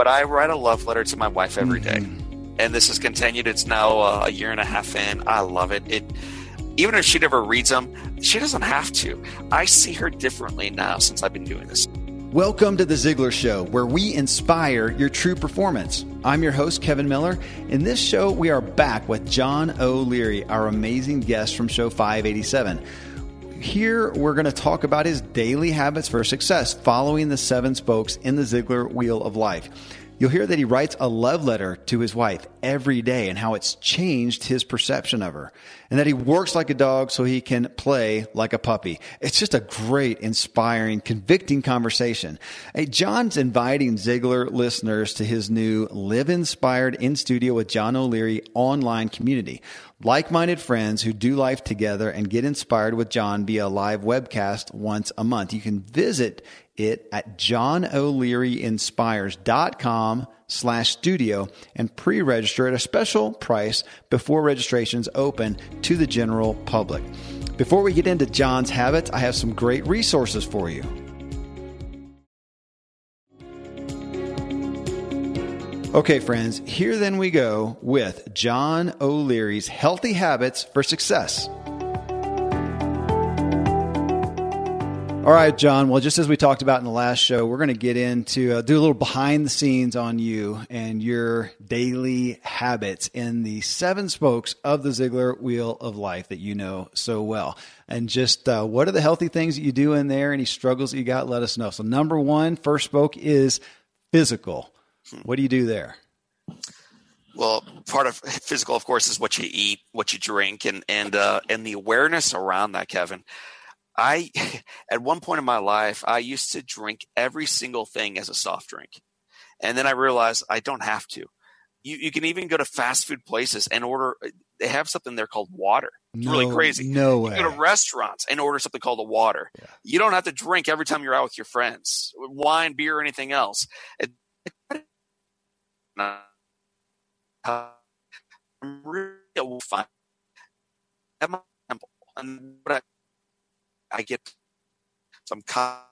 but I write a love letter to my wife every day. Mm-hmm. and this has continued. It's now uh, a year and a half in. I love it. It even if she never reads them, she doesn't have to. I see her differently now since I've been doing this. Welcome to The Ziglar Show, where we inspire your true performance. I'm your host, Kevin Miller. In this show, we are back with John O'Leary, our amazing guest from show 587. Here, we're going to talk about his daily habits for success following the seven spokes in the Ziglar Wheel of Life. You'll hear that he writes a love letter to his wife every day and how it's changed his perception of her. And that he works like a dog so he can play like a puppy. It's just a great, inspiring, convicting conversation. Hey, John's inviting Ziglar listeners to his new Live Inspired in Studio with John O'Leary online community. Like minded friends who do life together and get inspired with John via live webcast once a month. You can visit it at johnolearyinspires.com slash studio and pre-register at a special price before registrations open to the general public. Before we get into John's habits, I have some great resources for you. Okay, friends, here then we go with John O'Leary's Healthy Habits for Success. All right, John. Well, just as we talked about in the last show, we're going to get into uh, do a little behind the scenes on you and your daily habits in the seven spokes of the Ziglar Wheel of Life that you know so well. And just uh, what are the healthy things that you do in there? Any struggles that you got? Let us know. So, number one, first spoke is physical. What do you do there? Well, part of physical, of course, is what you eat, what you drink, and and uh, and the awareness around that, Kevin. I, at one point in my life, I used to drink every single thing as a soft drink. And then I realized I don't have to. You, you can even go to fast food places and order, they have something there called water. It's no, really crazy. No way. You go to restaurants and order something called a water. Yeah. You don't have to drink every time you're out with your friends, wine, beer, or anything else. It, I'm really fine. At my temple. And what I I get some I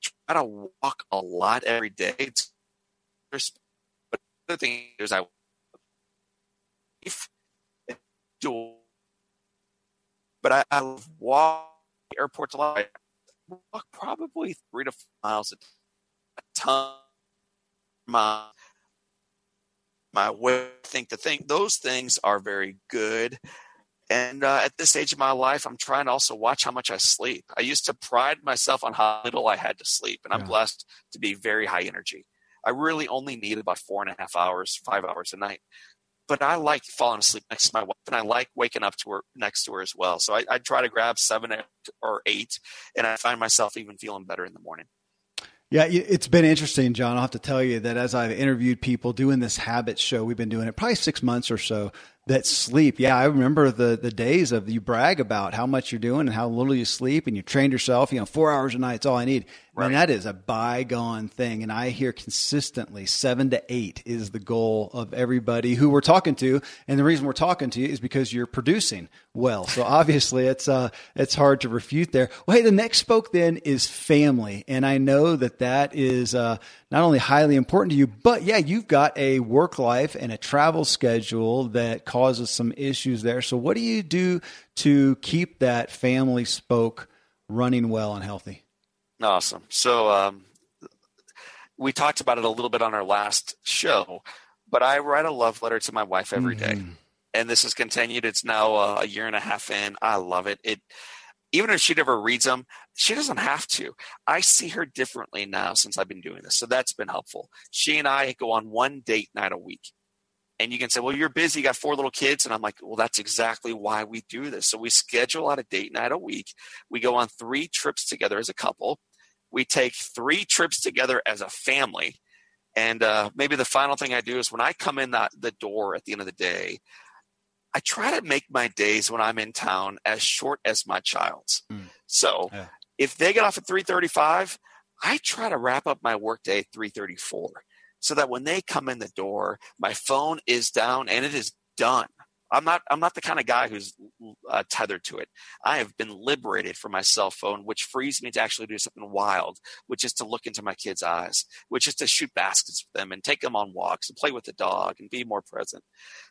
try to walk a lot every day. But the thing is, I do, but I, I walk airports a lot. I walk probably three to five miles a ton. My my way think the thing those things are very good and uh, at this stage of my life, I'm trying to also watch how much I sleep. I used to pride myself on how little I had to sleep, and I'm yeah. blessed to be very high energy. I really only need about four and a half hours, five hours a night. But I like falling asleep next to my wife, and I like waking up to her next to her as well. So I, I try to grab seven or eight, and I find myself even feeling better in the morning. Yeah, it's been interesting, John. I'll have to tell you that as I've interviewed people doing this habit show, we've been doing it probably six months or so that sleep. Yeah, I remember the the days of you brag about how much you're doing and how little you sleep, and you trained yourself. You know, four hours a night is all I need. Right. And that is a bygone thing. And I hear consistently seven to eight is the goal of everybody who we're talking to. And the reason we're talking to you is because you're producing well. So obviously, it's uh it's hard to refute there. Well, hey, the next spoke then is family, and I know that that is uh not only highly important to you, but yeah, you've got a work life and a travel schedule that causes some issues there. So, what do you do to keep that family spoke running well and healthy? Awesome. So, um, we talked about it a little bit on our last show, but I write a love letter to my wife every mm-hmm. day, and this has continued. It's now uh, a year and a half in. I love it. It even if she never reads them, she doesn't have to. I see her differently now since I've been doing this. So that's been helpful. She and I go on one date night a week. And you can say, well, you're busy, you got four little kids. And I'm like, well, that's exactly why we do this. So we schedule out a date night a week. We go on three trips together as a couple. We take three trips together as a family. And uh, maybe the final thing I do is when I come in that, the door at the end of the day, I try to make my days when I'm in town as short as my child's. Mm. So yeah. if they get off at 3:35, I try to wrap up my workday at 3:34 so that when they come in the door, my phone is down and it is done. I'm not I'm not the kind of guy who's uh, tethered to it. I have been liberated from my cell phone, which frees me to actually do something wild, which is to look into my kids' eyes, which is to shoot baskets with them and take them on walks and play with the dog and be more present.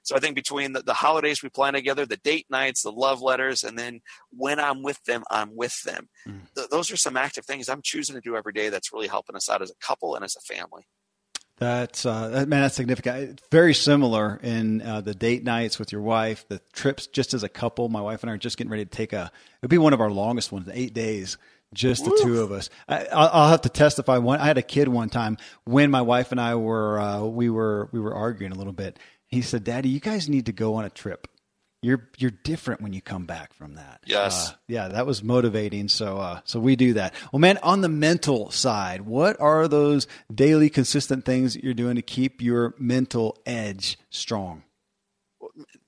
So I think between the, the holidays we plan together, the date nights, the love letters, and then when I'm with them, I'm with them. Mm. Th- those are some active things I'm choosing to do every day that's really helping us out as a couple and as a family. That's uh, man, that's significant. It's very similar in uh, the date nights with your wife, the trips just as a couple. My wife and I are just getting ready to take a. It'll be one of our longest ones, eight days, just the two of us. I, will have to testify. One, I had a kid one time when my wife and I were uh, we were we were arguing a little bit. He said, "Daddy, you guys need to go on a trip." You're you're different when you come back from that. Yes. Uh, yeah, that was motivating. So uh, so we do that. Well, man, on the mental side, what are those daily consistent things that you're doing to keep your mental edge strong?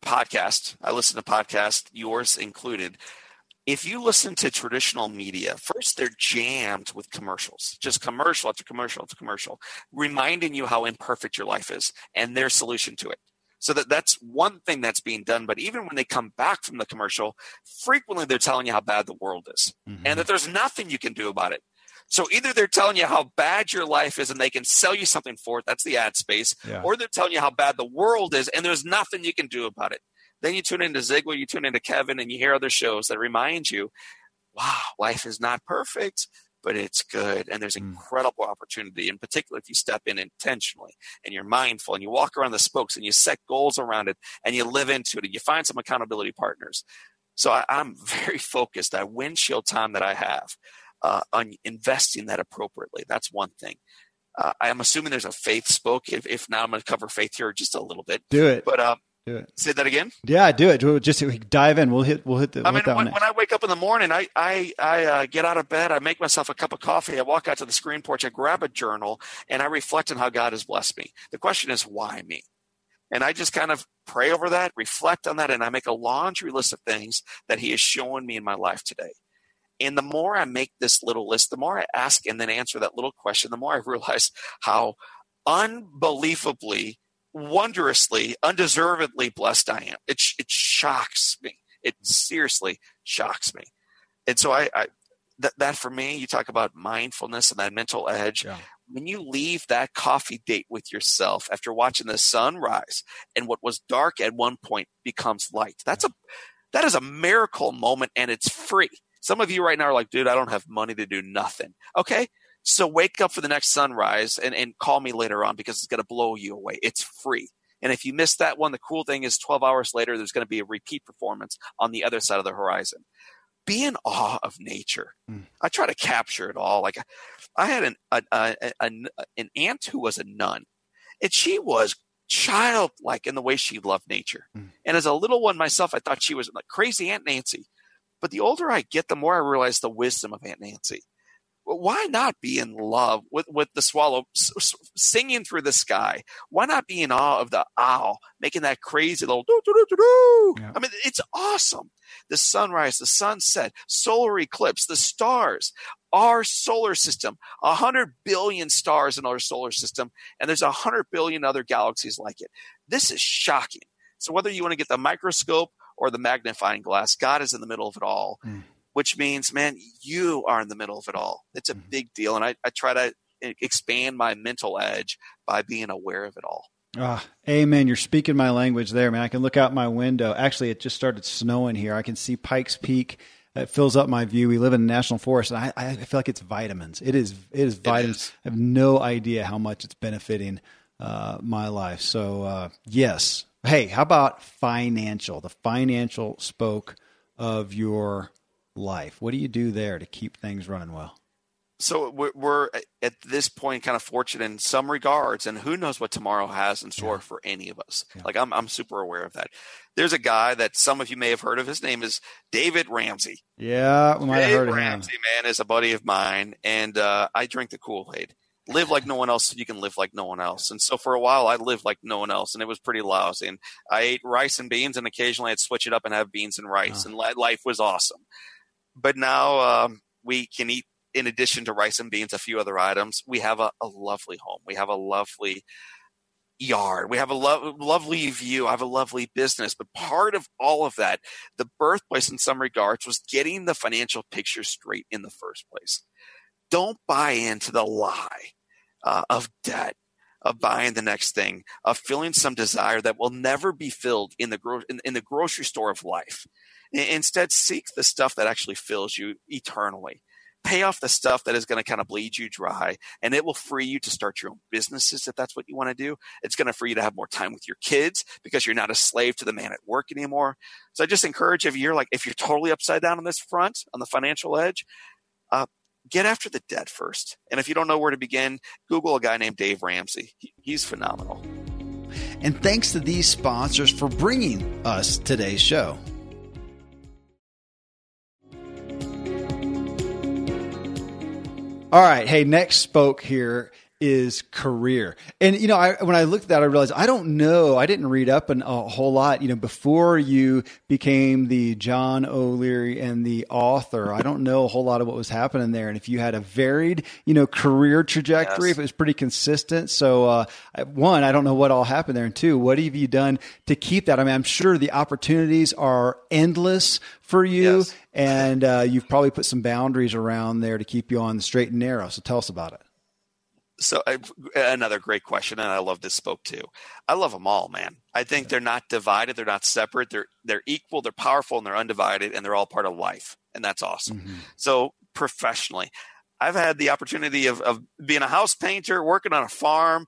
Podcast. I listen to podcasts, yours included. If you listen to traditional media, first they're jammed with commercials, just commercial after commercial after commercial, reminding you how imperfect your life is and their solution to it. So that that's one thing that's being done. But even when they come back from the commercial, frequently they're telling you how bad the world is mm-hmm. and that there's nothing you can do about it. So either they're telling you how bad your life is and they can sell you something for it, that's the ad space, yeah. or they're telling you how bad the world is and there's nothing you can do about it. Then you tune into Ziglar, you tune into Kevin, and you hear other shows that remind you, wow, life is not perfect but it's good and there's mm. incredible opportunity in particular if you step in intentionally and you're mindful and you walk around the spokes and you set goals around it and you live into it and you find some accountability partners. So I, am very focused that windshield time that i have uh, on investing that appropriately. That's one thing. Uh, i'm assuming there's a faith spoke. If, if not i'm going to cover faith here just a little bit. Do it. But um, do it. Say that again. Yeah, do it. Just dive in. We'll hit. We'll hit the. I mean, when, when, I wake up in the morning, I I I uh, get out of bed. I make myself a cup of coffee. I walk out to the screen porch. I grab a journal and I reflect on how God has blessed me. The question is, why me? And I just kind of pray over that, reflect on that, and I make a laundry list of things that He has shown me in my life today. And the more I make this little list, the more I ask and then answer that little question, the more I realize how unbelievably wondrously, undeservedly blessed I am. It, it shocks me. It mm-hmm. seriously shocks me. And so I, I that, that for me, you talk about mindfulness and that mental edge. Yeah. When you leave that coffee date with yourself after watching the sun rise and what was dark at one point becomes light, that's a, that is a miracle moment and it's free. Some of you right now are like, dude, I don't have money to do nothing. Okay. So wake up for the next sunrise and, and call me later on because it's going to blow you away. It's free. And if you miss that one, the cool thing is 12 hours later, there's going to be a repeat performance on the other side of the horizon. Be in awe of nature. Mm. I try to capture it all. Like I had an, a, a, a, an aunt who was a nun and she was childlike in the way she loved nature. Mm. And as a little one myself, I thought she was like crazy Aunt Nancy. But the older I get, the more I realize the wisdom of Aunt Nancy why not be in love with, with the swallow singing through the sky? Why not be in awe of the owl making that crazy little doo doo doo doo? Yeah. I mean, it's awesome. The sunrise, the sunset, solar eclipse, the stars, our solar system, 100 billion stars in our solar system, and there's hundred billion other galaxies like it. This is shocking. So whether you want to get the microscope or the magnifying glass, God is in the middle of it all. Mm which means, man, you are in the middle of it all. It's a mm-hmm. big deal. And I, I try to expand my mental edge by being aware of it all. Ah, amen. You're speaking my language there, man. I can look out my window. Actually, it just started snowing here. I can see Pikes Peak. It fills up my view. We live in a national forest, and I, I feel like it's vitamins. It is. It is vitamins. It is. I have no idea how much it's benefiting uh, my life. So, uh, yes. Hey, how about financial? The financial spoke of your life. What do you do there to keep things running well? So we're, at this point kind of fortunate in some regards, and who knows what tomorrow has in store yeah. for any of us. Yeah. Like I'm, I'm super aware of that. There's a guy that some of you may have heard of. His name is David Ramsey. Yeah, we might Dave have heard of Ramsey, him. man, is a buddy of mine, and uh, I drink the Kool Aid. Live like no one else, so you can live like no one else. And so for a while, I lived like no one else, and it was pretty lousy. And I ate rice and beans, and occasionally I'd switch it up and have beans and rice, oh. and life was awesome but now um, we can eat in addition to rice and beans a few other items we have a, a, lovely home we have a lovely yard. We have a lo- lovely view. I have a lovely business. But part of all of that, the birthplace in some regards, was getting the financial picture straight in the first place. Don't buy into the lie uh, of debt, of buying the next thing, of feeling some desire that will never be filled in the, gro- in, in the grocery store of life. Instead, seek the stuff that actually fills you eternally. Pay off the stuff that is going to kind of bleed you dry and it will free you to start your own businesses if that's what you want to do. It's going to free you to have more time with your kids because you're not a slave to the man at work anymore. So i just encourage if you're like if you're totally upside down on this front on the financial edge uh, get after the debt first. And if you don't know where to begin google a guy named dave ramsey. He's phenomenal. And thanks to these sponsors for bringing us today's show All right. Hey, next spoke here is career. And you know, I, when I looked at that, I realized I don't know. I didn't read up an, a whole lot. You know, before you became the John O'Leary and the author, I don't know a whole lot of what was happening there. And if you had a varied, you know, career trajectory, yes. if it was pretty consistent. So, uh, one, I don't know what all happened there, and two, what have you done to keep that? I mean, I'm sure the opportunities are endless for you, yes. and uh, you've probably put some boundaries around there to keep you on the straight and narrow. So, tell us about it so I, another great question, and I love this spoke too. I love them all, man. I think they're not divided, they're not separate. They're they're equal, they're powerful, and they're undivided, and they're all part of life, and that's awesome. Mm-hmm. So professionally, I've had the opportunity of, of being a house painter, working on a farm,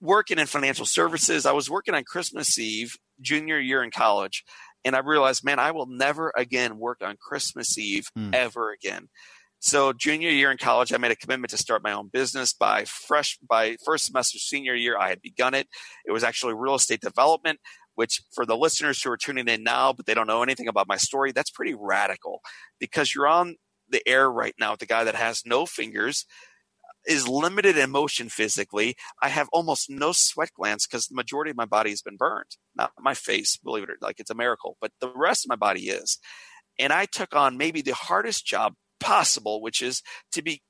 working in financial services. I was working on Christmas Eve, junior year in college, and I realized, man, I will never again work on Christmas Eve mm. ever again. So junior year in college, I made a commitment to start my own business. By fresh by first semester senior year, I had begun it. It was actually real estate development, which for the listeners who are tuning in now, but they don't know anything about my story, that's pretty radical because you're on the air right now with a guy that has no fingers, is limited in motion physically. I have almost no sweat glands because the majority of my body has been burned. Not my face, believe it or like it's a miracle, but the rest of my body is. And I took on maybe the hardest job possible, which is to be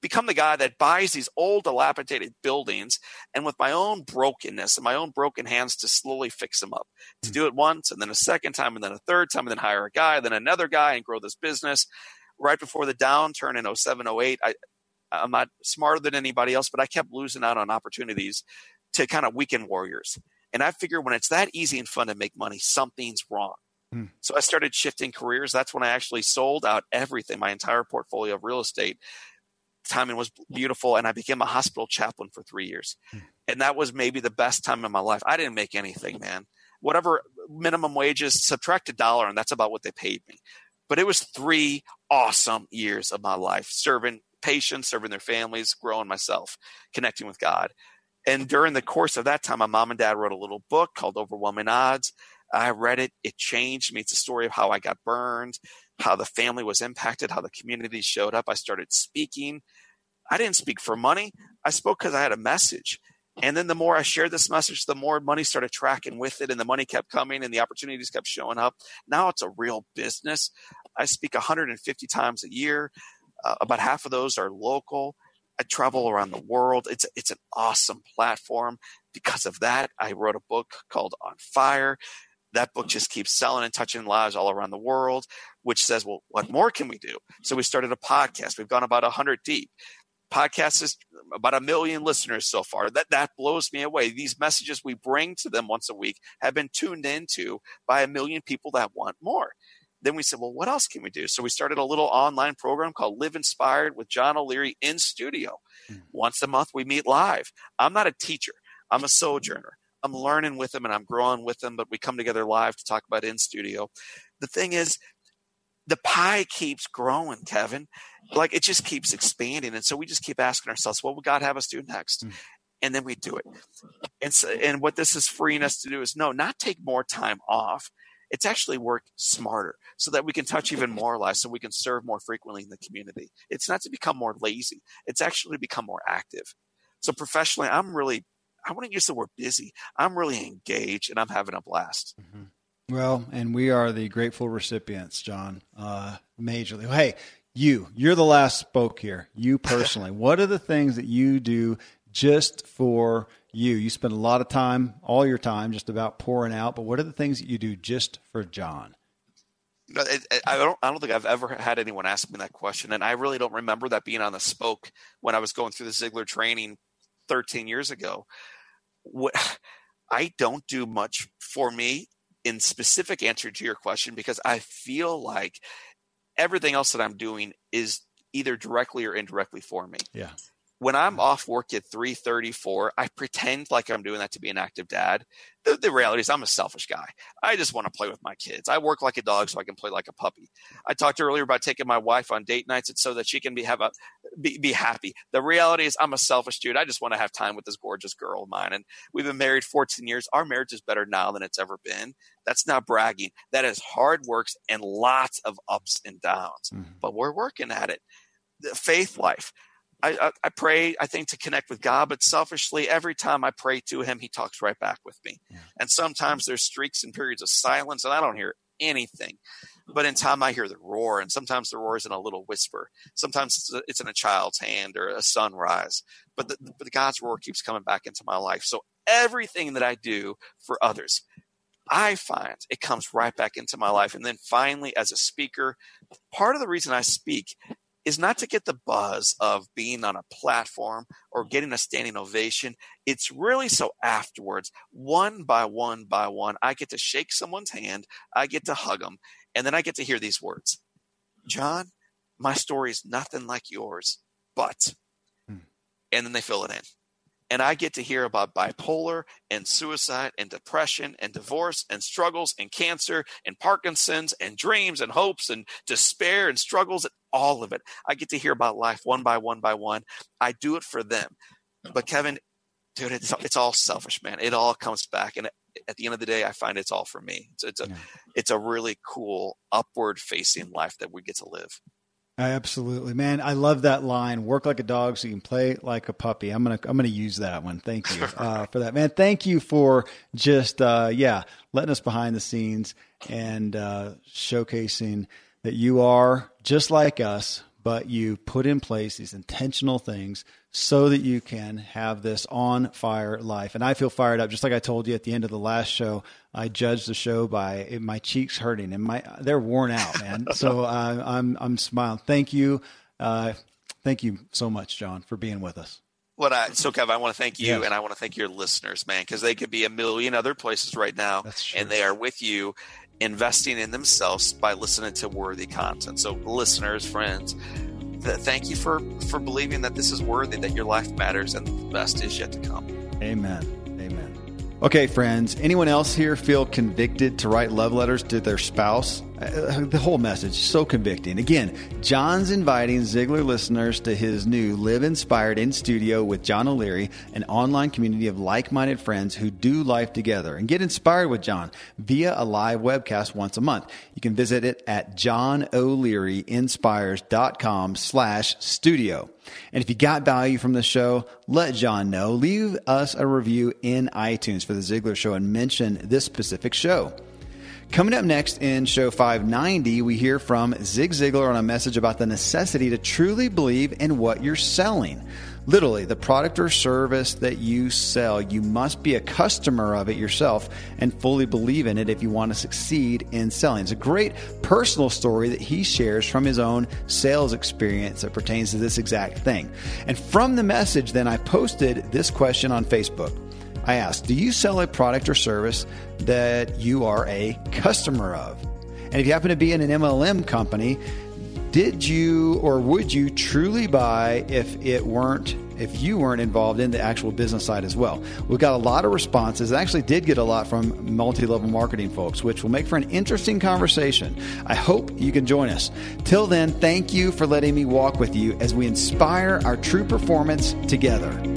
become the guy that buys these old dilapidated buildings and with my own brokenness and my own broken hands to slowly fix them up. To do it once and then a second time and then a third time and then hire a guy then another guy and grow this business. Right before the downturn in 07 08 I, i'm not smarter than anybody else but i kept losing out on opportunities to kind of weaken warriors. And i figure when it's that easy and fun to make money something's wrong Hmm. So I started shifting careers. That's when I actually sold out everything, my entire portfolio of real estate. Timing was beautiful, and I became a hospital chaplain for three years. Hmm. And that was maybe the best time in my life. I didn't make anything, man. Whatever minimum wages, subtract a dollar, and that's about what they paid me. But it was three awesome years of my life serving patients, serving their families, growing myself, connecting with God. And during the course of that time, my mom and dad wrote a little book called Overwhelming Odds. I read it. It changed me. It's a story of how I got burned, how the family was impacted, how the community showed up. I started speaking. I didn't speak for money. I spoke because I had a message. And then the more I shared this message, the more money started tracking with it, and the money kept coming, and the opportunities kept showing up. Now it's a real business. I speak 150 times a year. Uh, about half of those are local. I travel around the world. It's it's an awesome platform. Because of that, I wrote a book called On Fire that book just keeps selling and touching lives all around the world, which says, well, what more can we do? So we started a podcast. We've gone about 100 deep. Podcast is about a million listeners so far. That that blows me away. These messages we bring to them once a week have been tuned into by a million people that want more. Then we said, well, what else can we do? So we started a little online program called Live Inspired with John O'Leary in studio. Mm. Once a month, we meet live. I'm not a teacher. I'm a sojourner. I'm learning with them and I'm growing with them, but we come together live to talk about in studio. The thing is, the pie keeps growing, Kevin. Like it just keeps expanding. And so we just keep asking ourselves, what would God have us do next? Mm. And then we do it. And so, and what this is freeing us to do is no, not take more time off. It's actually work smarter so that we can touch even more lives, so we can serve more frequently in the community. It's not to become more lazy. It's actually to become more active. So professionally, I'm really I wouldn't use the word busy. I'm really engaged and I'm having a blast. Mm-hmm. Well, and we are the grateful recipients, John, uh, majorly. Hey, you, you're the last spoke here. You personally, what are the things that you do just for you? You spend a lot of time, all your time, just about pouring out. But what are the things that you do just for John? I don't. I don't think I've ever had anyone ask me that question, and I really don't remember that being on the spoke when I was going through the Ziglar training 13 years ago. What I don't do much for me in specific answer to your question because I feel like everything else that I'm doing is either directly or indirectly for me. Yeah when I'm off work at 3:34, I pretend like I'm doing that to be an active dad. The, the, reality is I'm a selfish guy. I just want to play with my kids. I work like a dog so I can play like a puppy. I talked earlier about taking my wife on date nights so that she can be have a be, be happy. The reality is I'm a selfish dude. I just want to have time with this gorgeous girl of mine and we've been married 14 years. Our marriage is better now than it's ever been. That's not bragging. That is hard works and lots of ups and downs. Mm-hmm. But we're working at it. The faith life I, I, pray, I think, to connect with God, but selfishly, every time I pray to Him, He talks right back with me. Yeah. And sometimes there's streaks and periods of silence, and I don't hear anything. But in time, I hear the roar, and sometimes the roar is in a little whisper. Sometimes it's in a child's hand or a sunrise. But, the, but God's roar keeps coming back into my life. So everything that I do for others, I find it comes right back into my life. And then finally, as a speaker, part of the reason I speak is not to get the buzz of being on a platform or getting a standing ovation. It's really so afterwards, one by one by one, I get to shake someone's hand, I get to hug them, and then I get to hear these words John, my story is nothing like yours, but, hmm. and then they fill it in and I get to hear about bipolar and suicide and depression and divorce and struggles and cancer and Parkinson's and dreams and hopes and despair and struggles and all of it. I get to hear about life one by one by one. I do it for them. But uh-huh. Kevin, dude, it's, it's all selfish, man. It all comes back. And at the end of the day, I find it's all for me. It's, it's a, yeah. it's a really cool upward facing life that we get to live. Absolutely, man. I love that line. Work like a dog so you can play like a puppy. I'm gonna I'm gonna use that one. Thank you uh, for that, man. Thank you for just uh, yeah letting us behind the scenes and uh, showcasing that you are just like us, but you put in place these intentional things so that you can have this on fire life. And I feel fired up. Just like I told you at the end of the last show, I judged the show by my cheeks hurting and my they're worn out, man. so uh, I'm I'm smiling. Thank you, uh, thank you so much, John, for being with us. What I so Kev, I want to thank you yes. and I want to thank your listeners, man, because they could be a million other places right now, and they are with you, investing in themselves by listening to worthy content. So, listeners, friends, thank you for for believing that this is worthy, that your life matters, and the best is yet to come. Amen. Amen. Okay, friends. Anyone else here feel convicted to write love letters to their spouse? Uh, the whole message so convicting. Again, John's inviting Ziglar listeners to his new Live Inspired in Studio with John O'Leary, an online community of like-minded friends who do life together and get inspired with John via a live webcast once a month. You can visit it at johnolearyinspires.com slash studio. And if you got value from the show, let John know. Leave us a review in iTunes for the Ziglar Show and mention this specific show. Coming up next in show 590, we hear from Zig Ziglar on a message about the necessity to truly believe in what you're selling. Literally, the product or service that you sell, you must be a customer of it yourself and fully believe in it if you want to succeed in selling. It's a great personal story that he shares from his own sales experience that pertains to this exact thing. And from the message, then I posted this question on Facebook. I asked, Do you sell a product or service that you are a customer of? And if you happen to be in an MLM company, did you or would you truly buy if it weren't if you weren't involved in the actual business side as well. We've got a lot of responses. I actually did get a lot from multi level marketing folks, which will make for an interesting conversation. I hope you can join us. Till then, thank you for letting me walk with you as we inspire our true performance together.